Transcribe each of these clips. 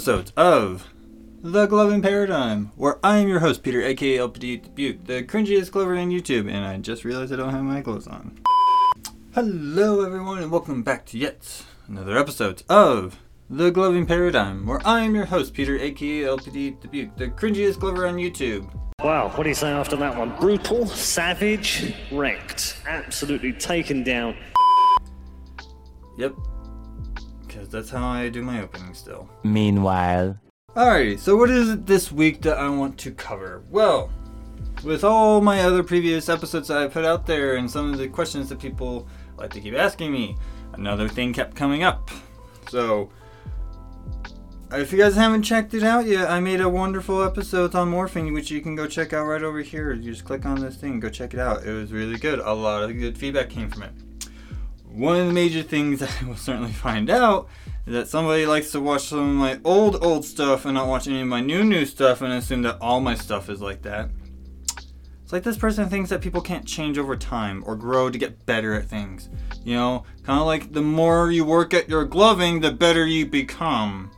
another episode of The Gloving Paradigm, where I am your host, Peter, aka LPD Dubuque, the cringiest Glover on YouTube, and I just realized I don't have my clothes on. Hello, everyone, and welcome back to yet another episode of The Gloving Paradigm, where I am your host, Peter, aka LPD Dubuque, the cringiest Glover on YouTube. Wow, what do you say after that one? Brutal, savage, wrecked, absolutely taken down. Yep, because that's how I do my opening still. Meanwhile, Alrighty, so what is it this week that I want to cover? Well, with all my other previous episodes that I put out there and some of the questions that people like to keep asking me, another thing kept coming up. So, if you guys haven't checked it out yet, I made a wonderful episode on morphing, which you can go check out right over here. You just click on this thing go check it out. It was really good. A lot of good feedback came from it. One of the major things that I will certainly find out is that somebody likes to watch some of my old, old stuff and not watch any of my new, new stuff and assume that all my stuff is like that. It's like this person thinks that people can't change over time or grow to get better at things. You know, kind of like the more you work at your gloving, the better you become.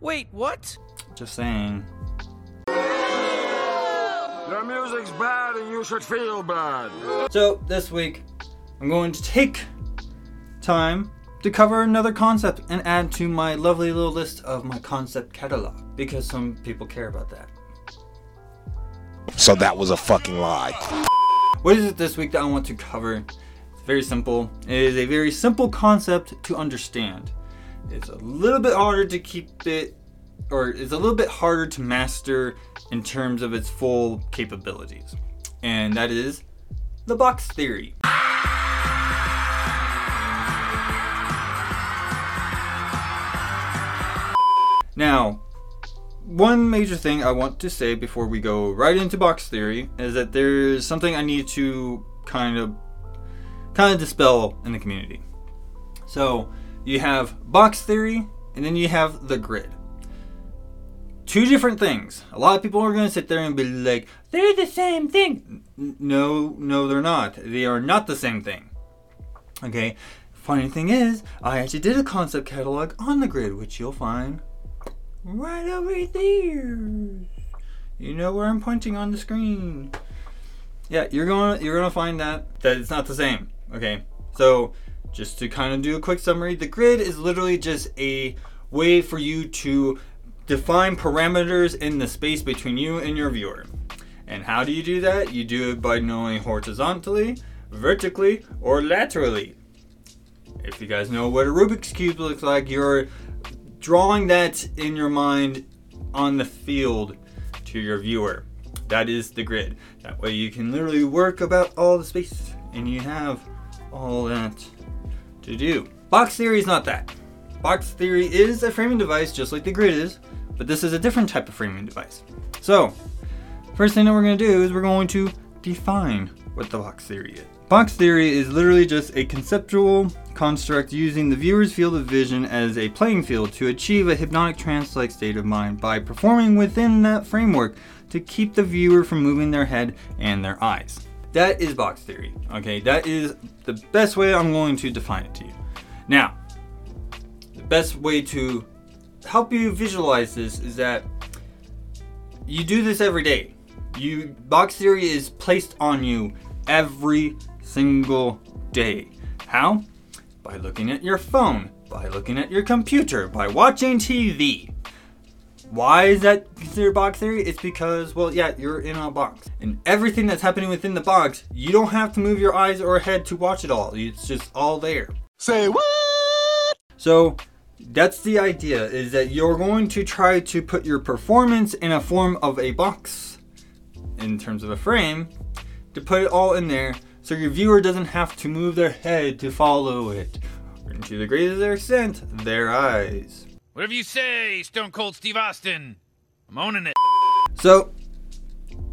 Wait, what? Just saying. Your music's bad and you should feel bad. So, this week, I'm going to take time to cover another concept and add to my lovely little list of my concept catalog because some people care about that. So that was a fucking lie. What is it this week that I want to cover? It's very simple. It is a very simple concept to understand. It's a little bit harder to keep it, or it's a little bit harder to master in terms of its full capabilities. And that is the box theory. Now, one major thing I want to say before we go right into box theory is that there's something I need to kind of kind of dispel in the community. So, you have box theory and then you have the grid. Two different things. A lot of people are going to sit there and be like, they're the same thing. No, no, they're not. They are not the same thing. Okay? Funny thing is, I actually did a concept catalog on the grid, which you'll find right over there. You know where I'm pointing on the screen. Yeah, you're gonna you're gonna find that that it's not the same. Okay, so just to kind of do a quick summary, the grid is literally just a way for you to define parameters in the space between you and your viewer. And how do you do that? You do it by knowing horizontally, vertically, or laterally. If you guys know what a Rubik's Cube looks like, you're drawing that in your mind on the field to your viewer. That is the grid. That way you can literally work about all the space and you have all that to do. Box theory is not that. Box theory is a framing device just like the grid is, but this is a different type of framing device. So, first thing that we're going to do is we're going to define what the box theory is. Box theory is literally just a conceptual construct using the viewer's field of vision as a playing field to achieve a hypnotic trance like state of mind by performing within that framework to keep the viewer from moving their head and their eyes. That is box theory. Okay, that is the best way I'm going to define it to you. Now, the best way to help you visualize this is that you do this every day. You box theory is placed on you every single day. How? By looking at your phone, by looking at your computer, by watching TV. Why is that considered box theory? It's because, well, yeah, you're in a box. And everything that's happening within the box, you don't have to move your eyes or head to watch it all. It's just all there. Say what? So that's the idea is that you're going to try to put your performance in a form of a box in terms of a frame to put it all in there so your viewer doesn't have to move their head to follow it or to the greatest extent their eyes. Whatever you say, Stone Cold Steve Austin. I'm owning it. So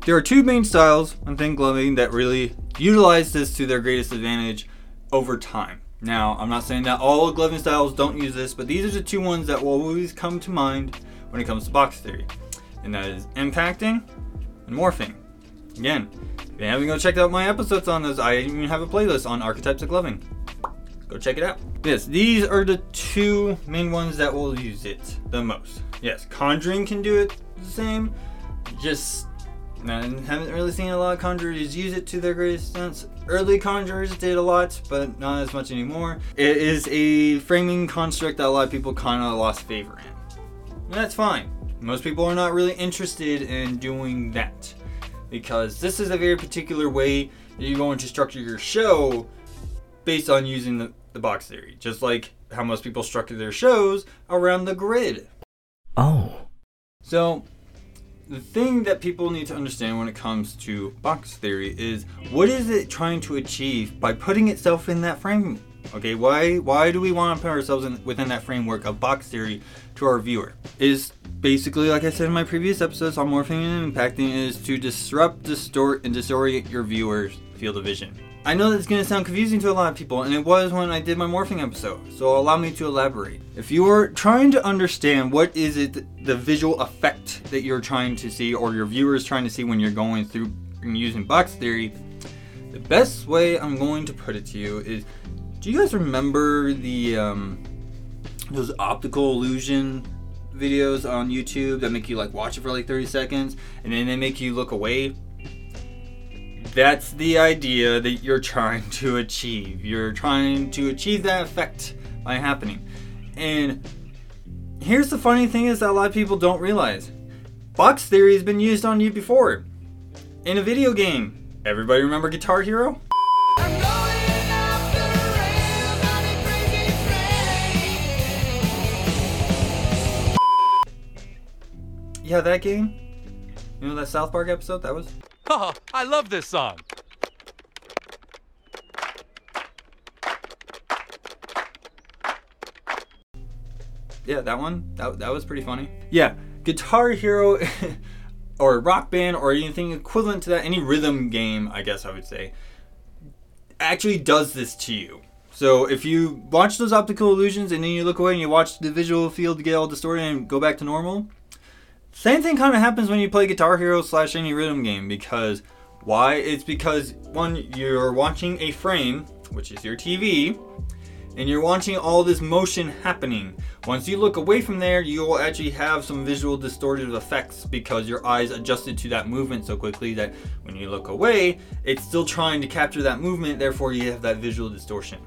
there are two main styles on thin gloving that really utilize this to their greatest advantage over time. Now, I'm not saying that all gloving styles don't use this, but these are the two ones that will always come to mind when it comes to box theory. And that is impacting and morphing. Again, if you haven't go check out my episodes on those, I even have a playlist on archetypes of gloving. go check it out. Yes, these are the two main ones that will use it the most. Yes, Conjuring can do it the same. Just I haven't really seen a lot of conjurers use it to their greatest extent. Early conjurers did a lot, but not as much anymore. It is a framing construct that a lot of people kind of lost favor in. And that's fine. Most people are not really interested in doing that because this is a very particular way that you're going to structure your show based on using the, the box theory, just like how most people structure their shows around the grid. Oh. So, the thing that people need to understand when it comes to box theory is what is it trying to achieve by putting itself in that frame? Okay, why why do we want to put ourselves in, within that framework of box theory to our viewer? Is basically like I said in my previous episodes on morphing and impacting is to disrupt, distort, and disorient your viewers' field of vision. I know that's going to sound confusing to a lot of people, and it was when I did my morphing episode, so allow me to elaborate. If you are trying to understand what is it, the visual effect that you're trying to see, or your viewers trying to see when you're going through and using box theory, the best way I'm going to put it to you is, do you guys remember the um, those optical illusion videos on YouTube that make you like watch it for like 30 seconds, and then they make you look away? That's the idea that you're trying to achieve. You're trying to achieve that effect by happening. And here's the funny thing is that a lot of people don't realize. Box theory has been used on you before. In a video game. Everybody remember Guitar Hero? Yeah, that game? You know that South Park episode that was? Oh, I love this song. Yeah, that one. That, that was pretty funny. Yeah, Guitar Hero or Rock Band or anything equivalent to that, any rhythm game, I guess I would say, actually does this to you. So if you watch those optical illusions and then you look away and you watch the visual field get all distorted and go back to normal, same thing kind of happens when you play Guitar Hero slash any rhythm game because why? It's because one, you're watching a frame, which is your TV, and you're watching all this motion happening. Once you look away from there, you will actually have some visual distorted effects because your eyes adjusted to that movement so quickly that when you look away, it's still trying to capture that movement, therefore, you have that visual distortion.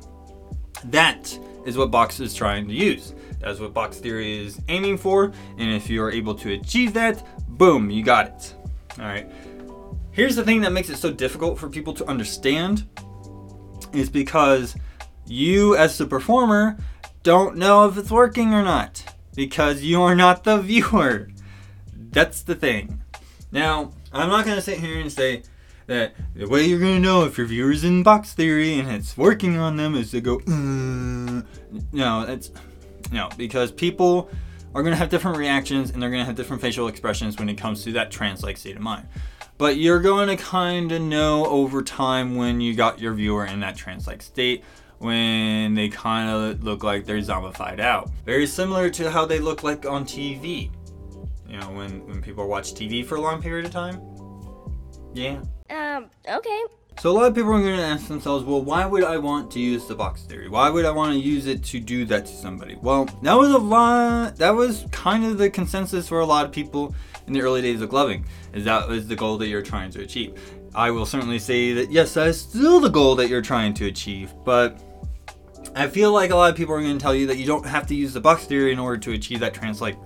That is what Box is trying to use. That's what box theory is aiming for, and if you are able to achieve that, boom, you got it. All right. Here's the thing that makes it so difficult for people to understand is because you as the performer don't know if it's working or not because you are not the viewer. That's the thing. Now, I'm not going to sit here and say that the way you're to know if your viewer's in box theory and it's working on them is to go, uh, no, it's no, because people are to have different reactions and they're to have different facial expressions when it comes to that trance-like state of mind. But you're going to kind of know over time when you got your viewer in that trance-like state when they kind of look like they're zombified out. Very similar to how they look like on TV. You know, when, when people watch TV for a long period of time. Yeah. Um, okay. So a lot of people are going to ask themselves, well, why would I want to use the box theory? Why would I want to use it to do that to somebody? Well, that was a lot. That was kind of the consensus for a lot of people in the early days of gloving. Is that was the goal that you're trying to achieve? I will certainly say that yes, that is still the goal that you're trying to achieve, but I feel like a lot of people are going to tell you that you don't have to use the box theory in order to achieve that trance-like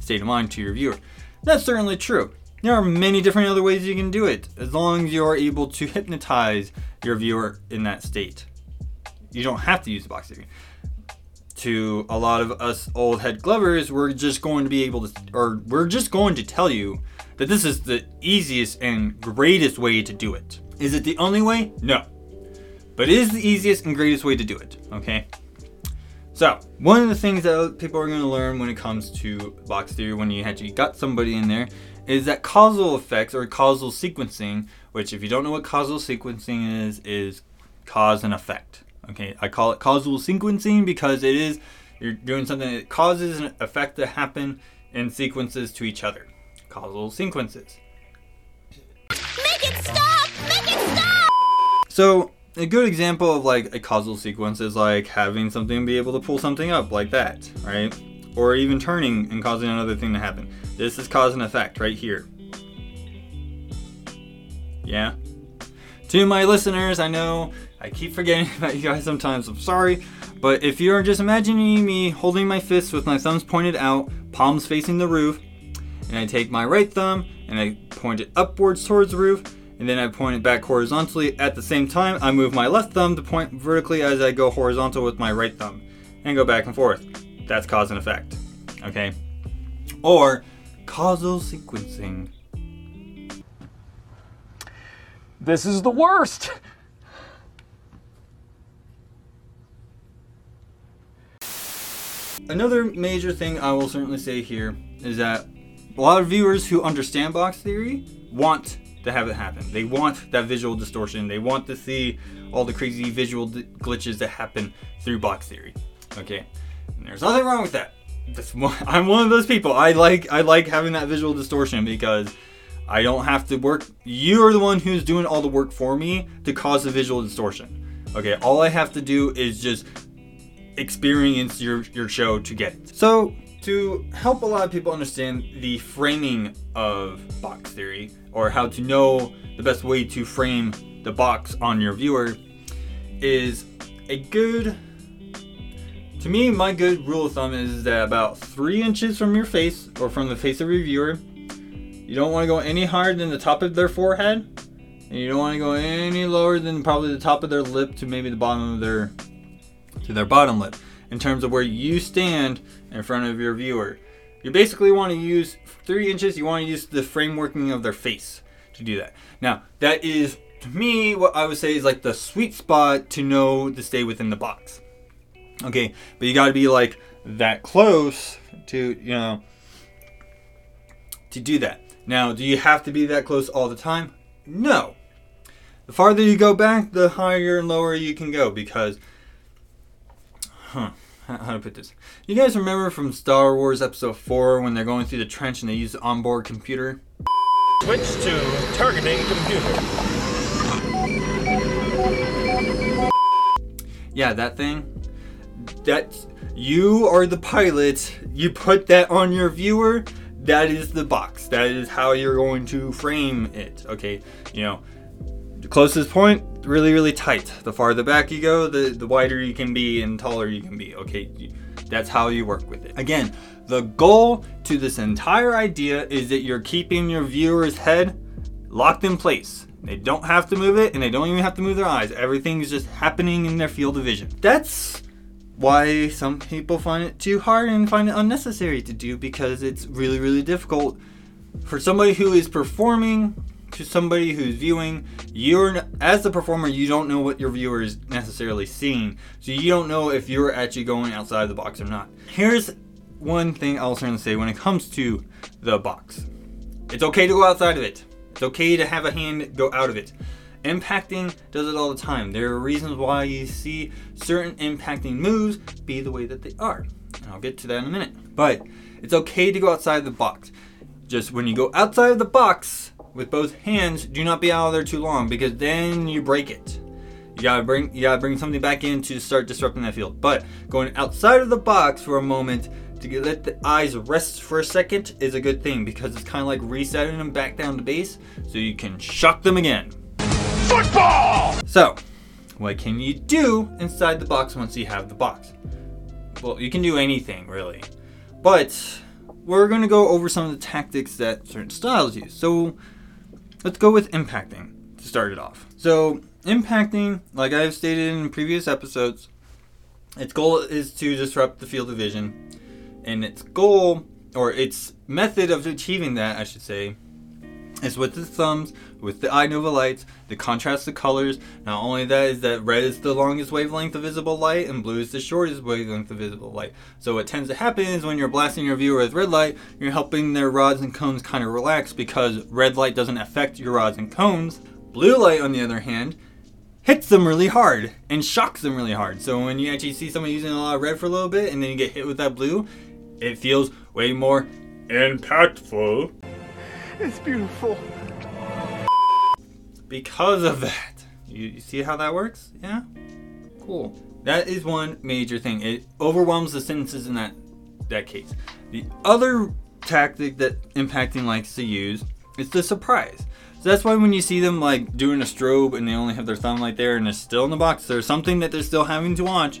state of mind to your viewer. That's certainly true. There are many different other ways you can do it, as long as you are able to hypnotize your viewer in that state. You don't have to use the box theory. To a lot of us old head glovers, we're just going to be able to, or we're just going to tell you that this is the easiest and greatest way to do it. Is it the only way? No. But it is the easiest and greatest way to do it, okay? So, one of the things that people are going to learn when it comes to box theory, when you actually got somebody in there, is that causal effects or causal sequencing, which if you don't know what causal sequencing is, is cause and effect. Okay, I call it causal sequencing because it is you're doing something that causes an effect to happen in sequences to each other. Causal sequences. Make it stop! Make it stop! So a good example of like a causal sequence is like having something be able to pull something up like that, right? Or even turning and causing another thing to happen. This is cause and effect right here. Yeah. To my listeners, I know I keep forgetting about you guys sometimes. I'm sorry. But if you're just imagining me holding my fists with my thumbs pointed out, palms facing the roof, and I take my right thumb and I point it upwards towards the roof, and then I point it back horizontally at the same time, I move my left thumb to point vertically as I go horizontal with my right thumb, and go back and forth. That's cause and effect. Okay? Or causal sequencing. This is the worst. Another major thing I will certainly say here is that a lot of viewers who understand box theory want to have it happen. They want that visual distortion. They want to see all the crazy visual glitches that happen through box theory. Okay, and there's nothing wrong with that. One, I'm one of those people. I like I like having that visual distortion because I don't have to work. You are the one who's doing all the work for me to cause the visual distortion. Okay, all I have to do is just experience your your show to get it. So to help a lot of people understand the framing of box theory or how to know the best way to frame the box on your viewer is a good to me my good rule of thumb is that about three inches from your face or from the face of your viewer you don't want to go any higher than the top of their forehead and you don't want to go any lower than probably the top of their lip to maybe the bottom of their to their bottom lip in terms of where you stand in front of your viewer. You basically want to use three inches, you want to use the frameworking of their face to do that. Now, that is to me what I would say is like the sweet spot to know to stay within the box. Okay, but you got to be like that close to, you know, to do that. Now, do you have to be that close all the time? No. The farther you go back, the higher and lower you can go because huh, how to put this? You guys remember from Star Wars Episode 4 when they're going through the trench and they use the onboard computer? Switch to targeting computer. Yeah, that thing. That's you are the pilot. You put that on your viewer. That is the box. That is how you're going to frame it. Okay, you know, the closest point, really, really tight. The farther back you go, the the wider you can be and taller you can be. Okay, that's how you work with it. Again, the goal to this entire idea is that you're keeping your viewer's head locked in place. They don't have to move it and they don't even have to move their eyes. Everything's just happening in their field of vision. That's why some people find it too hard and find it unnecessary to do because it's really, really difficult for somebody who is performing to somebody who's viewing. You're as the performer, you don't know what your viewer is necessarily seeing, so you don't know if you're actually going outside the box or not. Here's one thing I'll certainly say when it comes to the box. It's okay to go outside of it. It's okay to have a hand go out of it. Impacting does it all the time. There are reasons why you see certain impacting moves be the way that they are. And I'll get to that in a minute. But it's okay to go outside the box. Just when you go outside of the box with both hands, do not be out there too long because then you break it. You gotta bring you gotta bring something back in to start disrupting that field. But going outside of the box for a moment to get, let the eyes rest for a second is a good thing because it's kind of like resetting them back down to base so you can shock them again. Football! So, what can you do inside the box once you have the box? Well, you can do anything really. But we're going to go over some of the tactics that certain styles use. So, let's go with impacting to start it off. So, impacting, like I've stated in previous episodes, its goal is to disrupt the field of vision. And its goal, or its method of achieving that, I should say, is with the thumbs, with the eye nova lights, the contrast of colors. Not only that is that red is the longest wavelength of visible light and blue is the shortest wavelength of visible light. So what tends to happen is when you're blasting your viewer with red light, you're helping their rods and cones kind of relax because red light doesn't affect your rods and cones. Blue light, on the other hand, hits them really hard and shocks them really hard. So when you actually see someone using a lot of red for a little bit and then you get hit with that blue, it feels way more impactful. It's beautiful. Because of that, You, you see how that works? Yeah? Cool. That is one major thing. It overwhelms the sentences in that that case. The other tactic that impacting likes to use is the surprise. So that's why when you see them like doing a strobe and they only have their thumb light there and it's still in the box, there's something that they're still having to watch,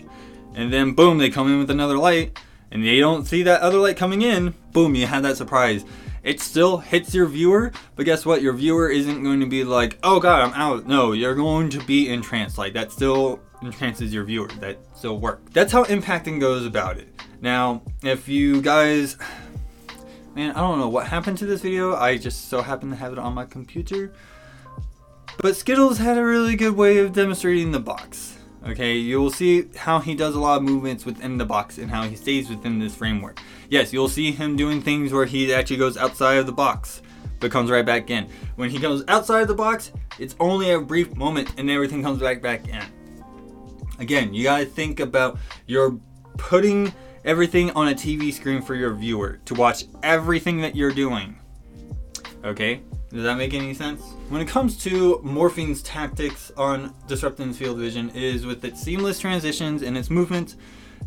and then boom, they come in with another light, and they don't see that other light coming in. Boom, you have that surprise. It still hits your viewer, but guess what? Your viewer isn't going to be like, "Oh God, I'm out." No, you're going to be entranced. Like that still entrances your viewer. That still works. That's how impacting goes about it. Now, if you guys Man, I don't know what happened to this video. I just so happen to have it on my computer. But Skittles had a really good way of demonstrating the box. Okay, you will see how he does a lot of movements within the box and how he stays within this framework. Yes, you'll see him doing things where he actually goes outside of the box, but comes right back in. When he goes outside of the box, it's only a brief moment and everything comes back back in. Again, you gotta think about you're putting everything on a TV screen for your viewer to watch everything that you're doing. Okay? Does that make any sense? When it comes to Morphing's tactics on disrupting field vision is with its seamless transitions and its movements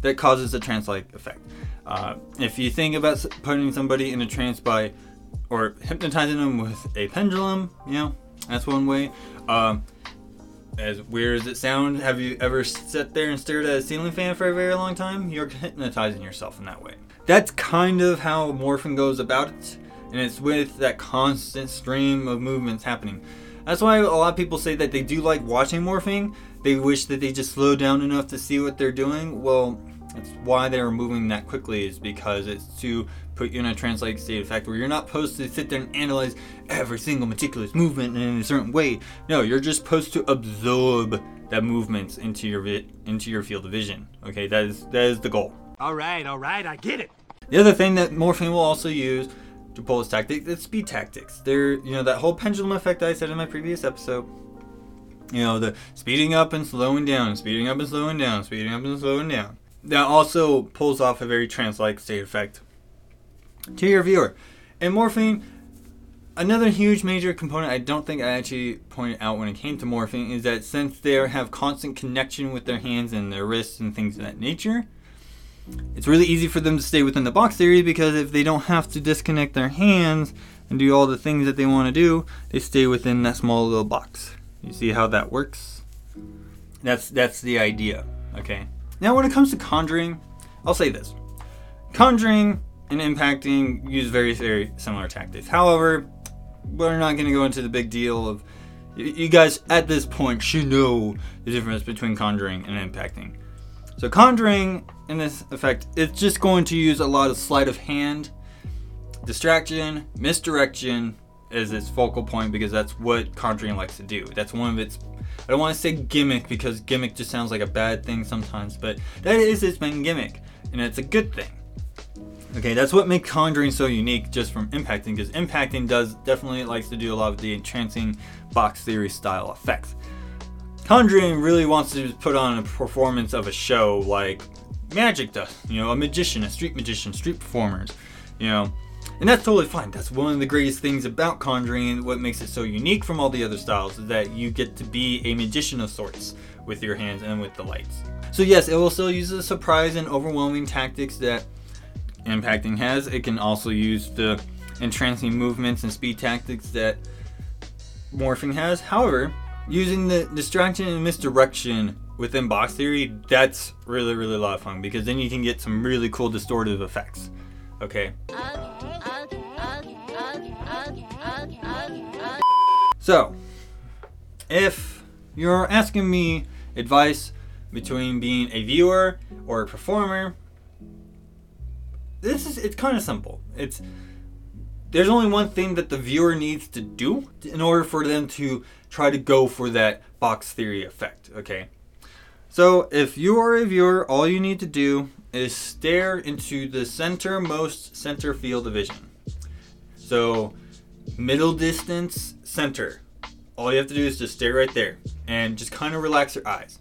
that causes a trance-like effect. Uh, if you think about putting somebody in a trance by or hypnotizing them with a pendulum, you know, that's one way. Um, as weird as it sounds, have you ever sat there and stared at a ceiling fan for a very long time? You're hypnotizing yourself in that way. That's kind of how Morphine goes about it, and it's with that constant stream of movements happening. That's why a lot of people say that they do like watching morphing. They wish that they just slow down enough to see what they're doing. Well, that's why they're moving that quickly is because it's to put you in a trance-like state of fact where you're not supposed to sit there and analyze every single meticulous movement in a certain way. No, you're just supposed to absorb that movements into your vi- into your field of vision. Okay, that is that is the goal. All right, all right, I get it. The other thing that morphing will also use to pull his tactics is speed tactics. There, you know, that whole pendulum effect I said in my previous episode. You know, the speeding up and slowing down, speeding up and slowing down, speeding up and slowing down. That also pulls off a very trance-like state effect to your viewer. And morphing, another huge major component I don't think I actually pointed out when it came to morphing is that since they have constant connection with their hands and their wrists and things of that nature, it's really easy for them to stay within the box theory because if they don't have to disconnect their hands and do all the things that they want to do, they stay within that small little box. You see how that works? That's that's the idea. Okay. Now when it comes to conjuring, I'll say this. Conjuring and impacting use very very similar tactics. However, we're not going to go into the big deal of you guys at this point should know the difference between conjuring and impacting. So conjuring in this effect, it's just going to use a lot of sleight of hand, distraction, misdirection as its focal point because that's what conjuring likes to do. That's one of its I don't want to say gimmick because gimmick just sounds like a bad thing sometimes, but that is its main gimmick, and it's a good thing. Okay, that's what makes Conjuring so unique just from impacting, because impacting does definitely likes to do a lot of the entrancing box theory style effects. Conjuring really wants to put on a performance of a show like magic does. You know, a magician, a street magician, street performers. You know, and that's totally fine. That's one of the greatest things about Conjuring and what makes it so unique from all the other styles is that you get to be a magician of sorts with your hands and with the lights. So yes, it will still use the surprise and overwhelming tactics that impacting has. It can also use the entrancing movements and speed tactics that morphing has. However, using the distraction and misdirection within box theory, that's really, really a lot of fun because then you can get some really cool distortive effects. Okay. So, if you're asking me advice between being a viewer or a performer, this is it's kind of simple. It's there's only one thing that the viewer needs to do in order for them to try to go for that box theory effect, okay? So, if you are a viewer, all you need to do is stare into the centermost center field of vision. So, middle distance center. All you have to do is just stare right there and just kind of relax your eyes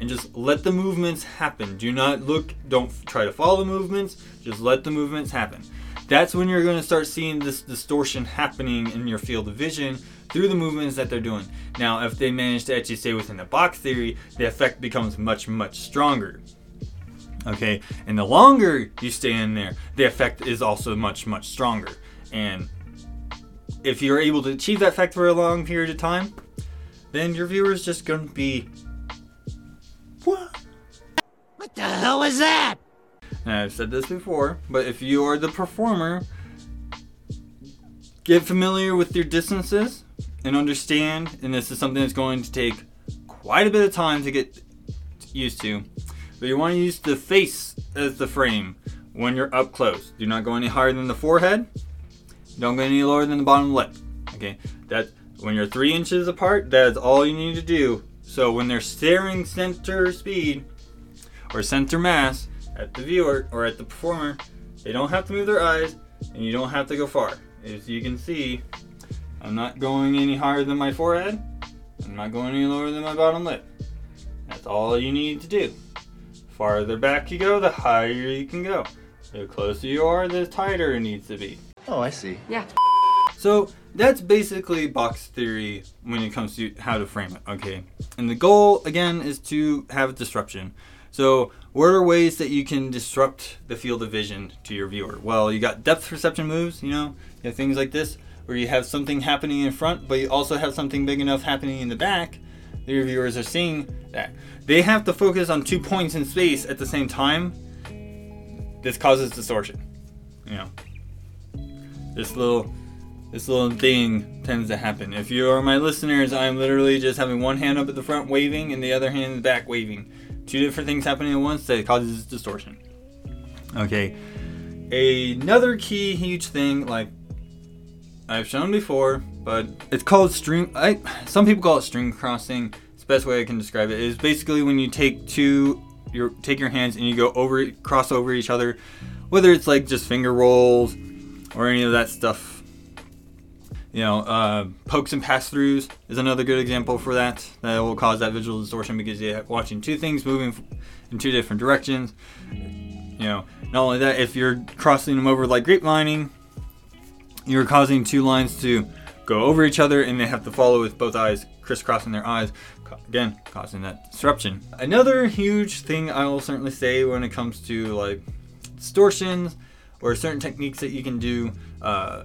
and just let the movements happen. Do not look, don't try to follow the movements, just let the movements happen. That's when you're going to start seeing this distortion happening in your field of vision through the movements that they're doing. Now, if they manage to actually stay within the box theory, the effect becomes much, much stronger. Okay, and the longer you stay in there, the effect is also much, much stronger. And if you're able to achieve that effect for a long period of time, then your viewer is just going to be. What? What the hell was that? And I've said this before, but if you are the performer, get familiar with your distances and understand, and this is something that's going to take quite a bit of time to get used to. But you want to use the face as the frame when you're up close. Do not go any higher than the forehead. Don't go any lower than the bottom lip. Okay, that when you're three inches apart, that's all you need to do. So when they're staring center speed or center mass at the viewer or at the performer, they don't have to move their eyes and you don't have to go far. As you can see, I'm not going any higher than my forehead. I'm not going any lower than my bottom lip. That's all you need to do. Farther back you go, the higher you can go. The closer you are, the tighter it needs to be. Oh, I see. Yeah. So that's basically box theory when it comes to how to frame it, okay? And the goal, again, is to have disruption. So, what are ways that you can disrupt the field of vision to your viewer? Well, you got depth perception moves, you know, you have things like this, where you have something happening in front, but you also have something big enough happening in the back that your viewers are seeing that. They have to focus on two points in space at the same time. This causes distortion, you know. This little this little thing tends to happen. If you are my listeners, I'm literally just having one hand up at the front waving and the other hand in the back waving. Two different things happening at once that causes distortion. Okay. Another key huge thing, like I've shown before, but it's called string. I some people call it string crossing. It's the best way I can describe it. Is basically when you take two, your take your hands and you go over, cross over each other, whether it's like just finger rolls or any of that stuff you know, uh, pokes and pass throughs is another good example for that. That will cause that visual distortion because you're watching two things moving in two different directions. You know, not only that, if you're crossing them over like grapevining, you're causing two lines to go over each other and they have to follow with both eyes crisscrossing their eyes, again, causing that disruption. Another huge thing I will certainly say when it comes to like distortions or certain techniques that you can do. Uh,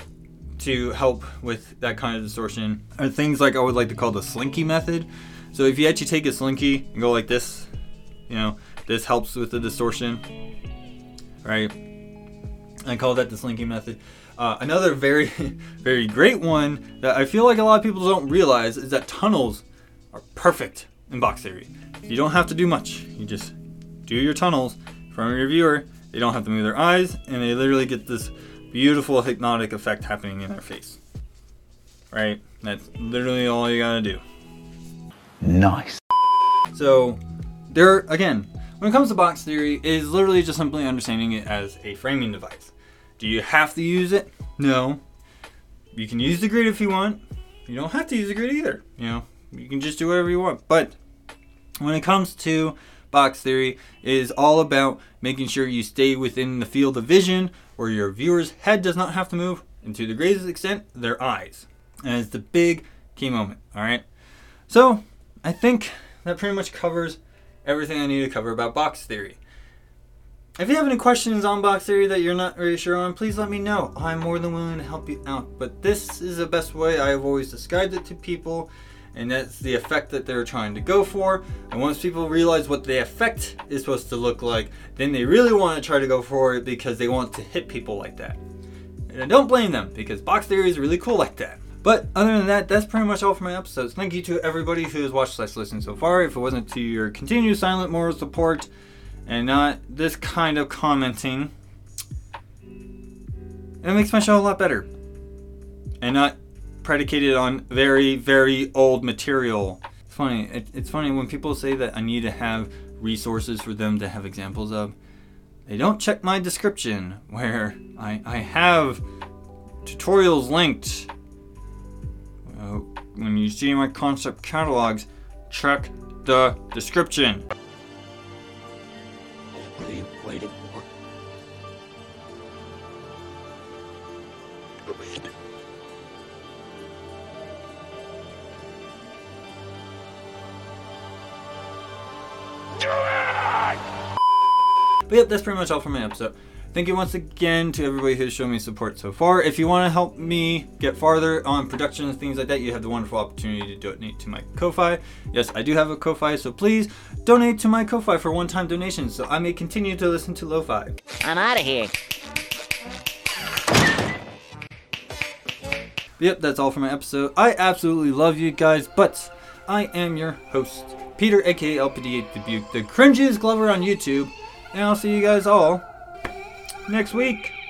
to help with that kind of distortion are things like I would like to call the slinky method. So if you actually take a slinky and go like this, you know, this helps with the distortion, right? I call that the slinky method. Uh, another very, very great one that I feel like a lot of people don't realize is that tunnels are perfect in box theory. You don't have to do much. You just do your tunnels from your viewer. They don't have to move their eyes, and they literally get this beautiful hypnotic effect happening in their face. Right? That's literally all you gotta do. Nice. So, there, again, when it comes to box theory, it is literally just simply understanding it as a framing device. Do you have to use it? No. You can use the grid if you want. You don't have to use the grid either. You know, you can just do whatever you want. But when it comes to box theory, it is all about making sure you stay within the field of vision where your viewer's head does not have to move, and to the greatest extent, their eyes. And it's the big key moment, alright? So, I think that pretty much covers everything I need to cover about box theory. If you have any questions on box theory that you're not really sure on, please let me know. I'm more than willing to help you out. But this is the best way I have always described it to people, and that's the effect that they're trying to go for. And once people realize what the effect is supposed to look like, then they really want to try to go for it because they want to hit people like that. And I don't blame them because box theory is really cool like that. But other than that, that's pretty much all for my episodes. Thank you to everybody who has watched slash listened so far. If it wasn't to your continued silent moral support and not this kind of commenting, it makes my show a lot better. And not predicated on very, very old material. It's funny. It, it's funny when people say that I need to have resources for them to have examples of. They don't check my description where I, I have tutorials linked. Uh, when you see my concept catalogs, check the description. But yep, that's pretty much all for my episode. Thank you once again to everybody who's shown me support so far. If you want to help me get farther on production and things like that, you have the wonderful opportunity to donate to my Ko-Fi. Yes, I do have a Ko-Fi, so please donate to my Ko-Fi for one-time donations so I may continue to listen to Lo-Fi. I'm out of here. Yep, that's all for my episode. I absolutely love you guys, but I am your host, Peter, aka LPD8 Dubuque, the cringiest Glover on YouTube, and I'll see you guys all next week.